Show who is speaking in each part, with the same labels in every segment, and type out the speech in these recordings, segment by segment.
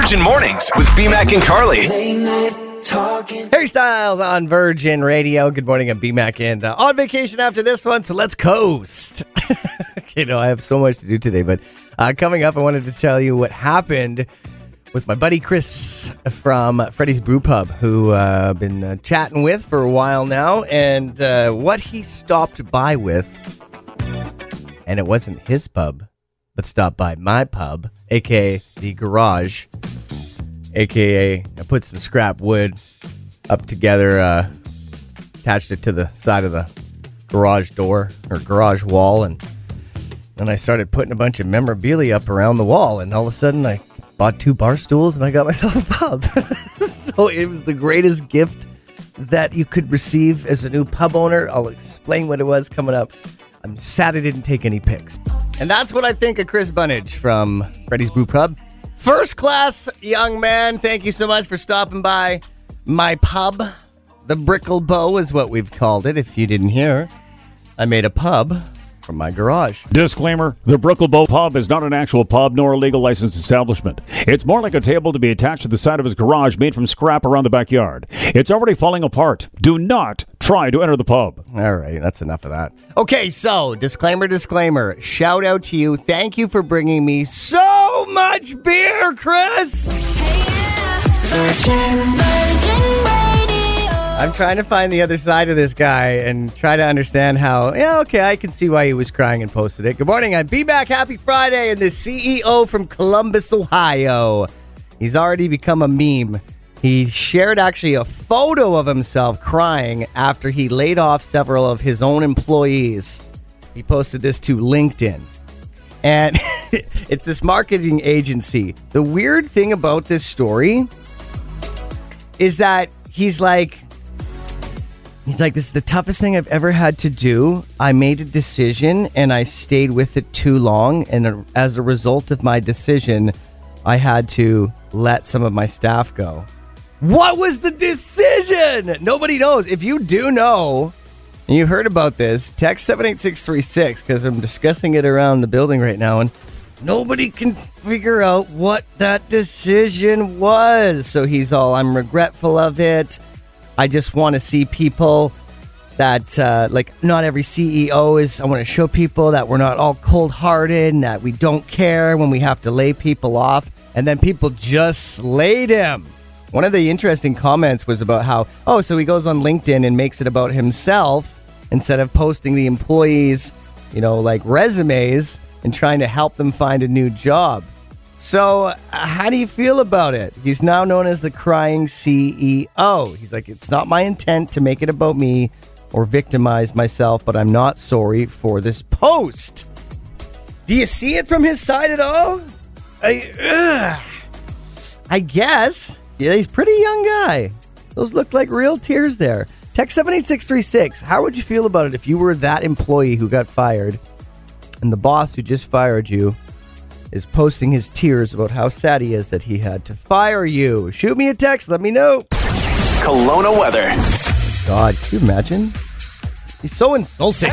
Speaker 1: Virgin Mornings with BMAC and Carly.
Speaker 2: Harry Styles on Virgin Radio. Good morning, I'm BMAC and uh, on vacation after this one, so let's coast. you know, I have so much to do today, but uh, coming up, I wanted to tell you what happened with my buddy Chris from Freddy's Brew Pub, who uh, I've been uh, chatting with for a while now, and uh, what he stopped by with. And it wasn't his pub, but stop by my pub, aka the garage, aka I put some scrap wood up together, uh, attached it to the side of the garage door or garage wall, and then I started putting a bunch of memorabilia up around the wall, and all of a sudden I bought two bar stools and I got myself a pub. so it was the greatest gift that you could receive as a new pub owner. I'll explain what it was coming up. I'm sad I didn't take any pics. And that's what I think of Chris Bunnage from Freddy's Brew Pub. First class young man, thank you so much for stopping by my pub. The Brickle Bow is what we've called it, if you didn't hear. I made a pub from my garage.
Speaker 3: Disclaimer The Brooklebo Pub is not an actual pub nor a legal licensed establishment. It's more like a table to be attached to the side of his garage made from scrap around the backyard. It's already falling apart. Do not try to enter the pub.
Speaker 2: All right, that's enough of that. Okay, so disclaimer, disclaimer. Shout out to you. Thank you for bringing me so much beer, Chris. I'm trying to find the other side of this guy and try to understand how. Yeah, okay, I can see why he was crying and posted it. Good morning, I'm BMAC. Happy Friday, and the CEO from Columbus, Ohio. He's already become a meme. He shared actually a photo of himself crying after he laid off several of his own employees. He posted this to LinkedIn. And it's this marketing agency. The weird thing about this story is that he's like, He's like, this is the toughest thing I've ever had to do. I made a decision and I stayed with it too long. And as a result of my decision, I had to let some of my staff go. What was the decision? Nobody knows. If you do know and you heard about this, text 78636 because I'm discussing it around the building right now and nobody can figure out what that decision was. So he's all, I'm regretful of it. I just want to see people that, uh, like, not every CEO is. I want to show people that we're not all cold hearted and that we don't care when we have to lay people off. And then people just slayed him. One of the interesting comments was about how, oh, so he goes on LinkedIn and makes it about himself instead of posting the employees, you know, like resumes and trying to help them find a new job. So, uh, how do you feel about it? He's now known as the crying CEO. He's like, it's not my intent to make it about me or victimize myself, but I'm not sorry for this post. Do you see it from his side at all? I, ugh. I guess. Yeah, he's pretty young guy. Those look like real tears there. Text 78636. How would you feel about it if you were that employee who got fired and the boss who just fired you is posting his tears about how sad he is that he had to fire you. Shoot me a text, let me know.
Speaker 1: Kelowna weather.
Speaker 2: God, can you imagine? He's so insulting.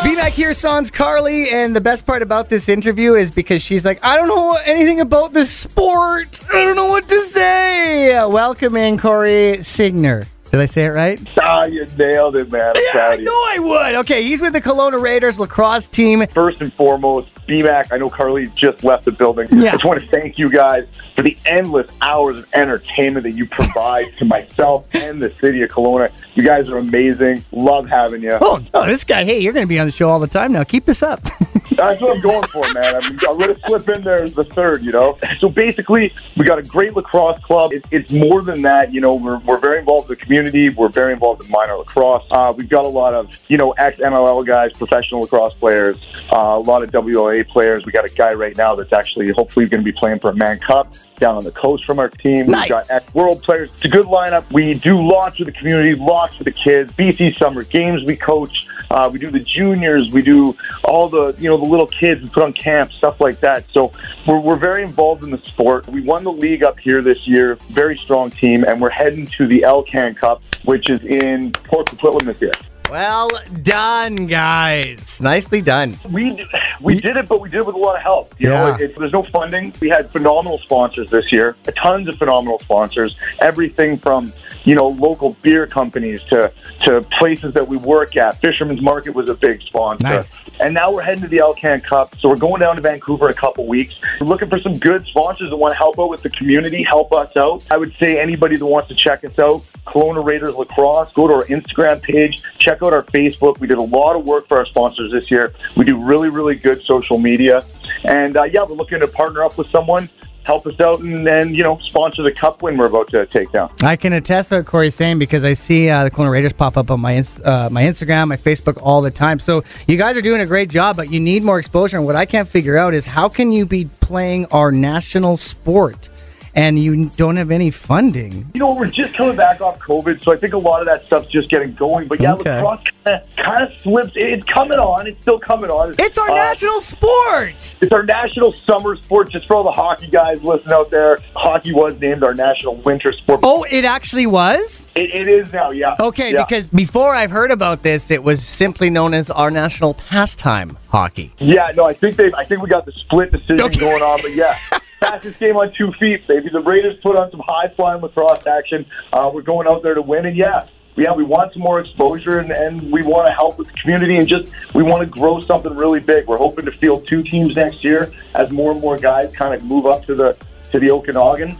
Speaker 2: BMAC here, Sans Carly, and the best part about this interview is because she's like, I don't know anything about this sport. I don't know what to say. Welcome in, Corey Signer. Did I say it right?
Speaker 4: Ah, you nailed it, man. I'm
Speaker 2: Yeah, I knew I would. Okay, he's with the Kelowna Raiders lacrosse team.
Speaker 4: First and foremost, BMAC, I know Carly just left the building.
Speaker 2: Yeah.
Speaker 4: I just want to thank you guys for the endless hours of entertainment that you provide to myself and the city of Kelowna. You guys are amazing. Love having you.
Speaker 2: Oh, no, this guy, hey, you're going to be on the show all the time now. Keep this up.
Speaker 4: That's what I'm going for, man. I'm, I'm going to slip in there as the third, you know? So basically, we got a great lacrosse club. It, it's more than that. You know, we're, we're very involved in the community. We're very involved in minor lacrosse. Uh, we've got a lot of, you know, ex MLL guys, professional lacrosse players, uh, a lot of WLA players. We got a guy right now that's actually hopefully going to be playing for a Mann Cup down on the coast from our team.
Speaker 2: Nice.
Speaker 4: We've got ex world players. It's a good lineup. We do lots with the community, lots with the kids. BC Summer Games we coach. Uh, we do the juniors. We do all the you know the little kids. We put on camp stuff like that. So we're, we're very involved in the sport. We won the league up here this year. Very strong team, and we're heading to the Elcan Cup, which is in Port Coquitlam this year.
Speaker 2: Well done, guys. Nicely done.
Speaker 4: We we did it, but we did it with a lot of help. You know,
Speaker 2: Yeah.
Speaker 4: it, there's no funding. We had phenomenal sponsors this year, tons of phenomenal sponsors. Everything from you know local beer companies to to places that we work at. Fisherman's Market was a big sponsor,
Speaker 2: Nice.
Speaker 4: and now we're heading to the Alcan Cup. So we're going down to Vancouver in a couple weeks. We're looking for some good sponsors that want to help out with the community, help us out. I would say anybody that wants to check us out, Kelowna Raiders Lacrosse, go to our Instagram page, check out our Facebook. We did a lot of work for our sponsors this year. We do really, really good social media. And uh, yeah, we're looking to partner up with someone, help us out, and then, you know, sponsor the cup win we're about to take down.
Speaker 2: I can attest to what Corey's saying because I see uh, the Kelowna Raiders pop up on my uh, my Instagram, my Facebook all the time. So you guys are doing a great job, but you need more exposure. And what I can't figure out is how can you be playing our national sport and you don't have any funding?
Speaker 4: You know, we're just coming back off COVID, so I think a lot of that stuff's just getting going. But yeah,
Speaker 2: Okay.
Speaker 4: lacrosse kind of slips. It's coming on. It's still coming on.
Speaker 2: It's our
Speaker 4: Uh,
Speaker 2: national sport.
Speaker 4: It's our national summer sport. Just for all the hockey guys listening out there, hockey was named our national winter sport.
Speaker 2: Oh, it actually was?
Speaker 4: It, it is now, yeah.
Speaker 2: Okay,
Speaker 4: Yeah.
Speaker 2: because before I've heard about this, it was simply known as our national pastime hockey.
Speaker 4: Yeah, no, I think they. I think we got the split decision
Speaker 2: Okay.
Speaker 4: going on, but yeah, fastest game on two feet, baby. The Raiders put on some high flying lacrosse action. Uh, we're going out there to win, and yeah, yeah, we want some more exposure, and, and we want to help with the community, and just we want to grow something really big. We're hoping to field two teams next year as more and more guys kind of move up to the to the Okanagan.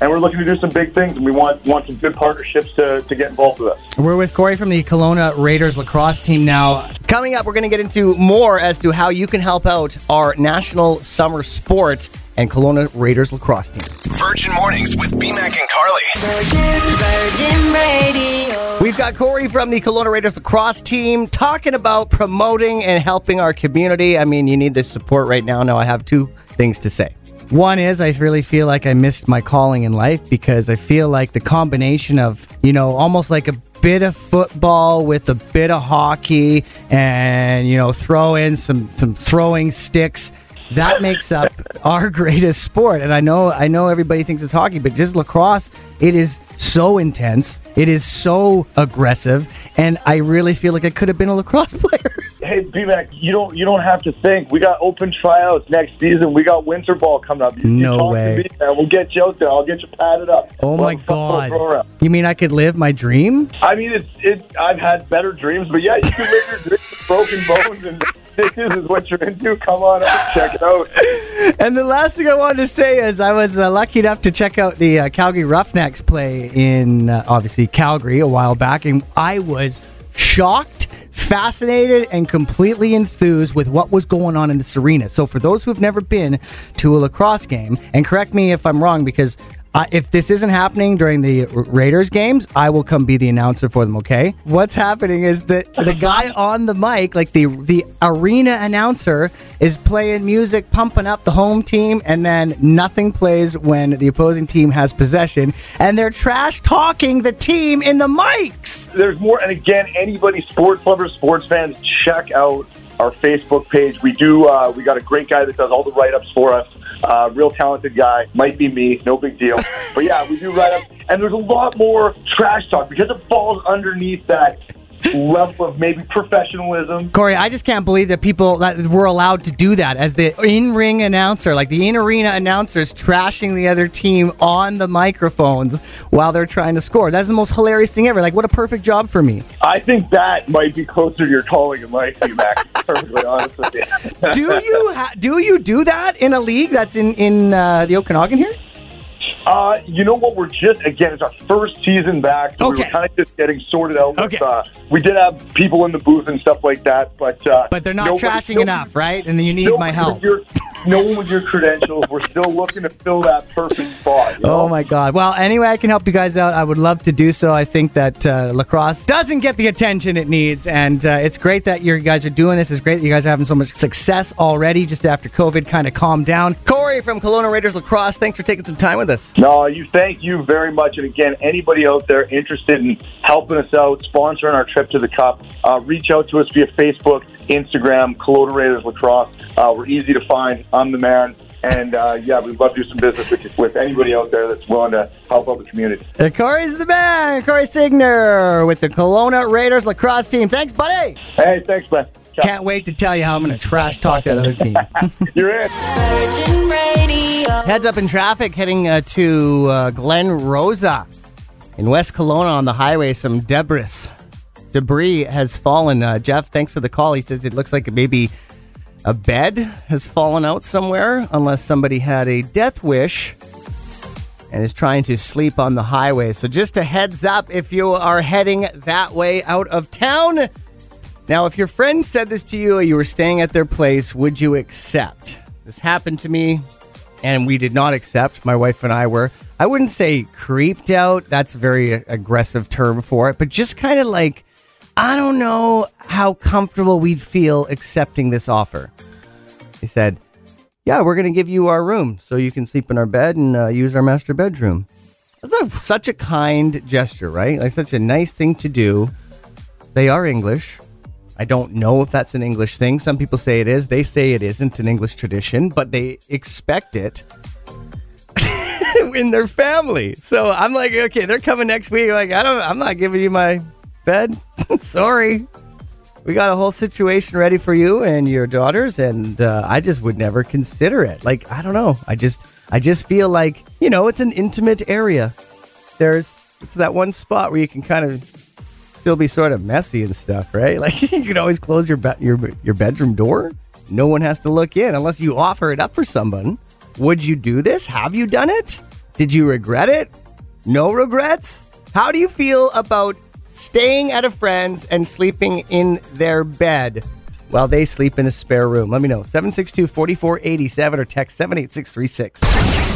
Speaker 4: And we're looking to do some big things, and we want want some good partnerships to, to get involved with us.
Speaker 2: We're with Corey from the Kelowna Raiders lacrosse team now. Coming up, we're going to get into more as to how you can help out our national summer sport and Kelowna Raiders lacrosse team.
Speaker 1: Virgin Mornings with BMAC and Carly.
Speaker 5: Virgin, Virgin Radio.
Speaker 2: We've got Corey from the Kelowna Raiders lacrosse team talking about promoting and helping our community. I mean, you need this support right now. Now, I have two things to say. One is I really feel like I missed my calling in life because I feel like the combination of, you know, almost like a bit of football with a bit of hockey and, you know, throw in some some throwing sticks that makes up our greatest sport and i know i know everybody thinks it's hockey but just lacrosse it is so intense it is so aggressive and i really feel like i could have been a lacrosse player
Speaker 4: Hey, BMAC, you don't you don't have to think. We got open tryouts next season. We got winter ball coming up. You, you
Speaker 2: No
Speaker 4: talk
Speaker 2: way.
Speaker 4: To me. We'll get you out there. I'll get you padded up.
Speaker 2: oh
Speaker 4: We'll
Speaker 2: my
Speaker 4: have a fun little
Speaker 2: god you mean i could live my dream
Speaker 4: I mean, it's it. I've had better dreams, but yeah, you can live your dreams with broken bones, and this is what you're into. Come on up, check it out.
Speaker 2: And the last thing I wanted to say is I was uh, lucky enough to check out the uh, Calgary Roughnecks play in uh, obviously Calgary a while back, and I was shocked, fascinated, and completely enthused with what was going on in this arena. So, for those who have never been to a lacrosse game, and correct me if I'm wrong, because uh, if this isn't happening during the Raiders games, I will come be the announcer for them. Okay? What's happening is that the guy on the mic, like the the arena announcer, is playing music, pumping up the home team, and then nothing plays when the opposing team has possession, and they're trash talking the team in the mics.
Speaker 4: There's more, and again, anybody, sports lovers, sports fans, check out our Facebook page. We do. Uh, we got a great guy that does all the write ups for us. Uh, real talented guy. Might be me. No big deal. but yeah, we do write up, and there's a lot more trash talk because it falls underneath that level of maybe professionalism.
Speaker 2: Corey, I just can't believe that people that were allowed to do that as the in-ring announcer, like the in-arena announcers trashing the other team on the microphones while they're trying to score. That's the most hilarious thing ever. Like, what a perfect job for me.
Speaker 4: I think that might be closer to your calling in life, you be perfectly honest with you.
Speaker 2: Do you ha- do you do that in a league that's in in uh, the Okanagan here?
Speaker 4: Uh, you know what? We're just again, it's our first season back, so we
Speaker 2: Okay.
Speaker 4: were kind of just getting sorted out. With,
Speaker 2: Okay.
Speaker 4: uh, we did have people in the booth and stuff like that, but uh,
Speaker 2: But they're not
Speaker 4: nobody-
Speaker 2: trashing
Speaker 4: nobody-
Speaker 2: enough, right? And then you need
Speaker 4: no
Speaker 2: my help.
Speaker 4: Your, no one with your credentials. We're still looking to fill that perfect spot. you know?
Speaker 2: Oh my God! Well, anyway, I can help you guys out. I would love to do so. I think that uh, lacrosse doesn't get the attention it needs, and uh, it's great that you guys are doing this. It's great that you guys are having so much success already, just after COVID kind of calmed down. Corey from Kelowna Raiders Lacrosse, thanks for taking some time with us.
Speaker 4: No, you thank you very much. And again, anybody out there interested in helping us out, sponsoring our trip to the Cup, uh, reach out to us via Facebook, Instagram, Kelowna Raiders Lacrosse. Uh, we're easy to find. I'm the man. And uh, yeah, we'd love to do some business with, you, with anybody out there that's willing to help out the community.
Speaker 2: Uh, Corey's the man. Corey Signer with the Kelowna Raiders lacrosse team. Thanks, buddy.
Speaker 4: Hey, thanks, man. Ciao.
Speaker 2: Can't wait to tell you how I'm going to trash talk that other team.
Speaker 4: You're in.
Speaker 5: Virgin Radio.
Speaker 2: Heads up in traffic heading uh, to uh, Glenrosa in West Kelowna on the highway. Some debris, debris has fallen. Uh, Jeff, thanks for the call. He says it looks like maybe a bed has fallen out somewhere, unless somebody had a death wish and is trying to sleep on the highway. So just a heads up if you are heading that way out of town. Now, if your friend said this to you or you were staying at their place, would you accept? This happened to me and we did not accept. My wife and I were, I wouldn't say creeped out. That's a very aggressive term for it, but just kind of like, I don't know how comfortable we'd feel accepting this offer. He said, Yeah, we're going to give you our room so you can sleep in our bed and uh, use our master bedroom. That's a, such a kind gesture, right? Like, such a nice thing to do. They are English. I don't know if that's an English thing. Some people say it is. They say it isn't an English tradition, but they expect it in their family. So I'm like, okay, they're coming next week. Like, I don't, I'm not giving you my bed. Sorry. We got a whole situation ready for you and your daughters, and uh, I just would never consider it. Like, I don't know. I just, I just feel like, you know, it's an intimate area. There's, it's that one spot where you can kind of still be sort of messy and stuff, right? Like you can always close your be- your your bedroom door. No one has to look in unless you offer it up for someone. Would you do this? Have you done it? Did you regret it? No regrets? How do you feel about staying at a friend's and sleeping in their bed while they sleep in a spare room? Let me know. 762-4487 or text 78636.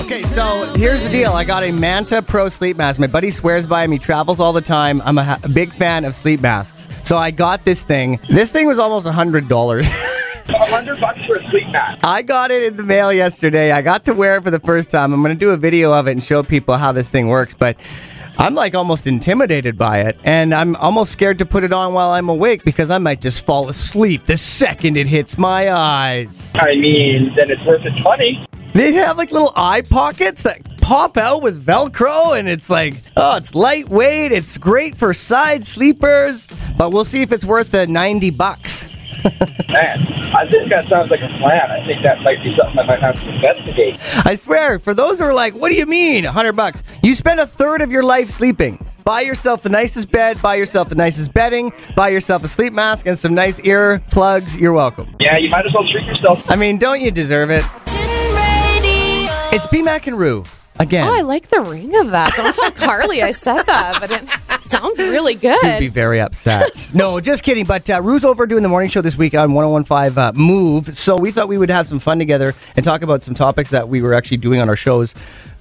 Speaker 2: Okay, so here's the deal. I got a Manta Pro sleep mask. My buddy swears by him. He travels all the time. I'm a, ha- a big fan of sleep masks. So I got this thing. This thing was almost $100.
Speaker 4: A hundred bucks for a sleep mask.
Speaker 2: I got it in the mail yesterday. I got to wear it for the first time. I'm going to do a video of it and show people how this thing works, but I'm like almost intimidated by it, and I'm almost scared to put it on while I'm awake because I might just fall asleep the second it hits my eyes.
Speaker 6: I mean, then it's worth its money.
Speaker 2: They have like little eye pockets that pop out with Velcro, and it's like, oh, it's lightweight. It's great for side sleepers, but we'll see if it's worth the 90 bucks.
Speaker 6: Man, I think that sounds like a plan. I think that might be something I might have to investigate.
Speaker 2: I swear, for those who are like, what do you mean, 100 bucks? You spend a third of your life sleeping. Buy yourself the nicest bed, buy yourself the nicest bedding, buy yourself a sleep mask and some nice ear plugs. You're welcome.
Speaker 6: Yeah, you might as well treat yourself.
Speaker 2: I mean, don't you deserve it? It's B Mac and Rue again.
Speaker 7: Oh, I like the ring of that. Don't tell Carly I said that, but it sounds really good.
Speaker 2: You'd be very upset. no, just kidding. But uh, Rue's over doing the morning show this week on 1015 uh, Move. So we thought we would have some fun together and talk about some topics that we were actually doing on our shows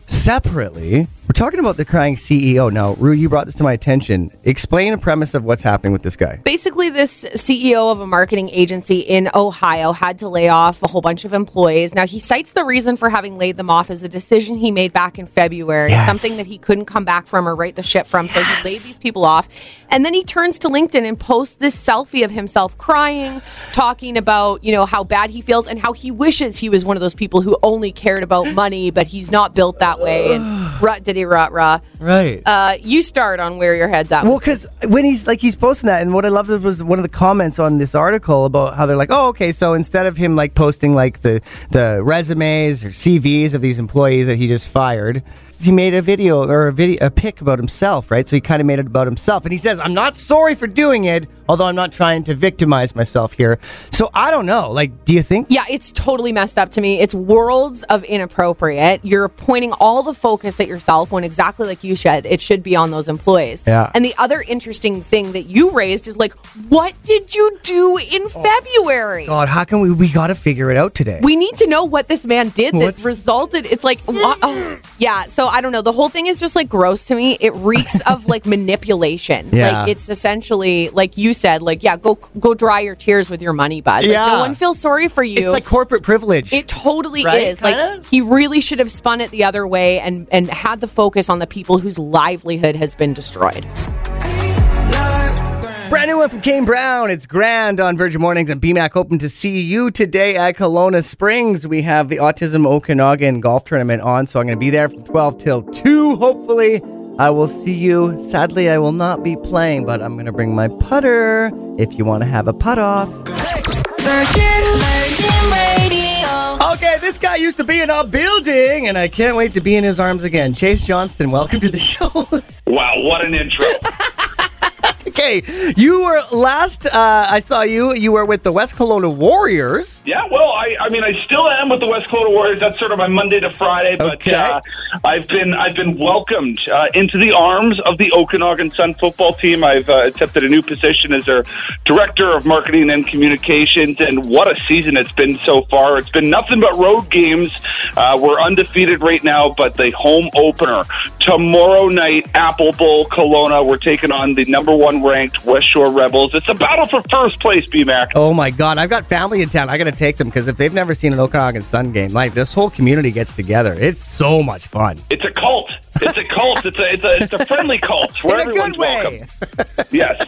Speaker 2: separately. We're talking about the crying CEO. Now, Rue, you brought this to my attention. Explain a premise of what's happening with this guy.
Speaker 7: Basically, this CEO of a marketing agency in Ohio had to lay off a whole bunch of employees. Now, he cites the reason for having laid them off as a decision he made back in February,
Speaker 2: Yes.
Speaker 7: something that he couldn't come back from or right the ship from. So he laid these people off. And then he turns to LinkedIn and posts this selfie of himself crying, talking about, you know, how bad he feels and how he wishes he was one of those people who only cared about money, but he's not built that way. And rut diddy rut rah.
Speaker 2: Right.
Speaker 7: Uh, you start on where your head's at.
Speaker 2: Well, because when he's like he's posting that, and what I loved was one of the comments on this article about how they're like, oh, okay, so instead of him like posting like the the resumes or CVs of these employees that he just fired, he made a video or a video a pic about himself, right? So he kind of made it about himself, and he says, "I'm not sorry for doing it, although I'm not trying to victimize myself here." So I don't know. Like, do you think?
Speaker 7: Yeah, it's totally messed up to me. It's worlds of inappropriate. You're pointing all the focus at yourself when exactly like you said, it should be on those employees.
Speaker 2: Yeah.
Speaker 7: And the other interesting thing that you raised is like, what did you do in oh. February?
Speaker 2: God, how can we? We got to figure it out today.
Speaker 7: We need to know what this man did that
Speaker 2: What's-
Speaker 7: resulted. It's like, oh, yeah. So I don't know. The whole thing is just like gross to me. It reeks of like manipulation.
Speaker 2: Yeah.
Speaker 7: Like it's essentially like you said, like yeah, go go dry your tears with your money, bud. Like,
Speaker 2: Yeah.
Speaker 7: no one feels sorry for you.
Speaker 2: it's like corporate privilege.
Speaker 7: It totally
Speaker 2: Right?
Speaker 7: is.
Speaker 2: Kinda?
Speaker 7: Like he really should have spun it the other way and and had the focus on the people whose livelihood has been destroyed.
Speaker 2: Brand from Kane Brown. It's grand on Virgin Mornings and BMAC hoping to see you today at Kelowna Springs. We have the Autism Okanagan Golf Tournament on, so I'm going to be there from 12 till 2. Hopefully, I will see you. Sadly, I will not be playing, but I'm going to bring my putter if you want to have a putt off.
Speaker 5: Virgin, Virgin Radio.
Speaker 2: Okay, this guy used to be in our building, and I can't wait to be in his arms again. Chase Johnston, welcome to the show.
Speaker 8: Wow, what an intro.
Speaker 2: Okay, you were last uh, I saw you, you were with the West Kelowna Warriors.
Speaker 8: yeah, well, I, I mean, I still am with the West Kelowna Warriors. That's sort of my Monday to Friday, but
Speaker 2: Okay.
Speaker 8: uh, I've been I've been welcomed uh, into the arms of the Okanagan Sun football team. I've uh, accepted a new position as their director of marketing and communications, and what a season it's been so far. It's been nothing but road games. Uh, we're undefeated right now, but the home opener tomorrow night, Apple Bowl, Kelowna. We're taking on the number one ranked Westshore Rebels. It's a battle for first place, BMAC.
Speaker 2: Oh my God, I've got family in town. I got to take them because if they've never seen an Okanagan Sun game, like this whole community gets together. It's so much fun.
Speaker 8: It's a cult. It's a cult. It's a it's a it's a friendly cult where
Speaker 2: In a
Speaker 8: everyone's
Speaker 2: good way.
Speaker 8: welcome. Yes.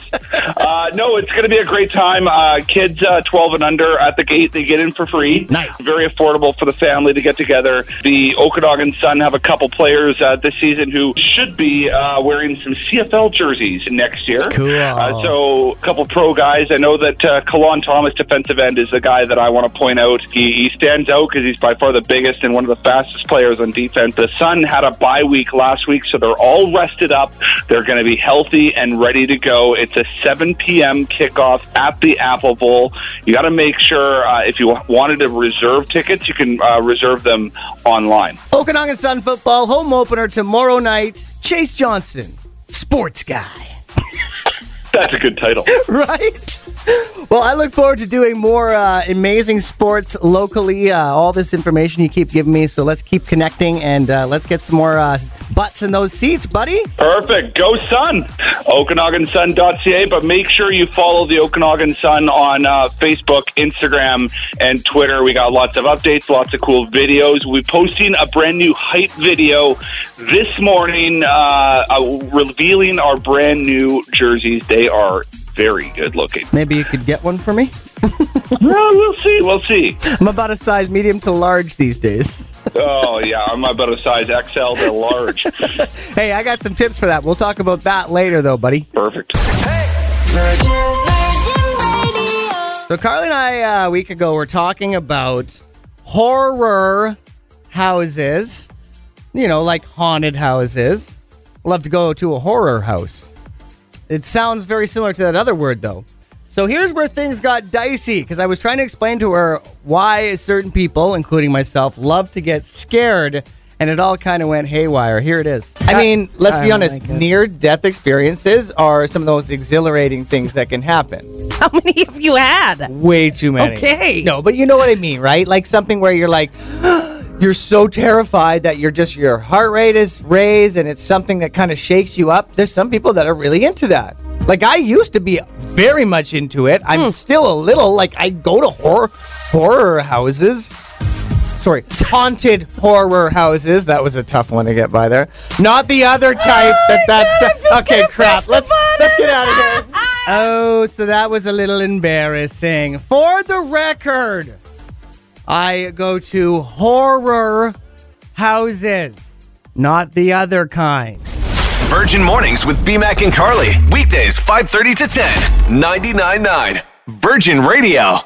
Speaker 8: Uh, no, it's going to be a great time. Uh, kids uh, 12 and under at the gate, they get in for free.
Speaker 2: Nice.
Speaker 8: Very affordable for the family to get together. The Okanagan Sun have a couple players uh, this season who should be uh, wearing some CFL jerseys next year.
Speaker 2: Cool.
Speaker 8: Uh, so, a couple pro guys. I know that uh, Kalon Thomas, defensive end, is the guy that I want to point out. He, he stands out because he's by far the biggest and one of the fastest players on defense. The Sun had a bye week last week, so they're all rested up. They're going to be healthy and ready to go. It's a 7 p.m. kickoff at the Apple Bowl. You got to make sure uh, if you wanted to reserve tickets, you can uh, reserve them online.
Speaker 2: Okanagan Sun football home opener tomorrow night. Chase Johnson, sports guy.
Speaker 8: That's a good title.
Speaker 2: right? Well, I look forward to doing more uh, amazing sports locally. Uh, all this information you keep giving me, so let's keep connecting and uh, let's get some more uh, butts in those seats, buddy.
Speaker 8: Perfect. Go Sun. OkanaganSun.ca. But make sure you follow the Okanagan Sun on uh, Facebook, Instagram, and Twitter. We got lots of updates, lots of cool videos. We're posting a brand new hype video this morning, uh, revealing our brand new jerseys. They are very good looking.
Speaker 2: Maybe you could get one for me.
Speaker 8: well, we'll see. We'll see.
Speaker 2: I'm about a size medium to large these days.
Speaker 8: Oh, yeah. I'm about a size XL to large.
Speaker 2: Hey, I got some tips for that. We'll talk about that later, though, buddy.
Speaker 8: Perfect.
Speaker 5: Virgin, Virgin Radio.
Speaker 2: So, Carly and I, uh, a week ago, were talking about horror houses. You know, like haunted houses. Love to go to a horror house. It sounds very similar to that other word, though. So here's where things got dicey because I was trying to explain to her why certain people, including myself, love to get scared, and it all kind of went haywire. Here it is. I mean, let's
Speaker 9: I
Speaker 2: be honest.
Speaker 9: like.
Speaker 2: Near-death experiences are some of the most exhilarating things that can happen.
Speaker 7: How many have you had?
Speaker 2: Way too many.
Speaker 7: Okay.
Speaker 2: No, but you know what I mean, right? Like something where you're like, you're so terrified that you're just your heart rate is raised, and it's something that kind of shakes you up. There's some people that are really into that. Like I used to be very much into it. I'm still a little like I go to horror horror houses. Sorry, haunted horror houses. That was a tough one to get by there. Not the other type. that that's okay. Crap. Let's let's get out of here. Oh, so that was a little embarrassing. For the record, I go to horror houses, not the other kinds.
Speaker 1: Virgin Mornings with BMAC and Carly. Weekdays 5:30 to 10. 99.9 Virgin Radio.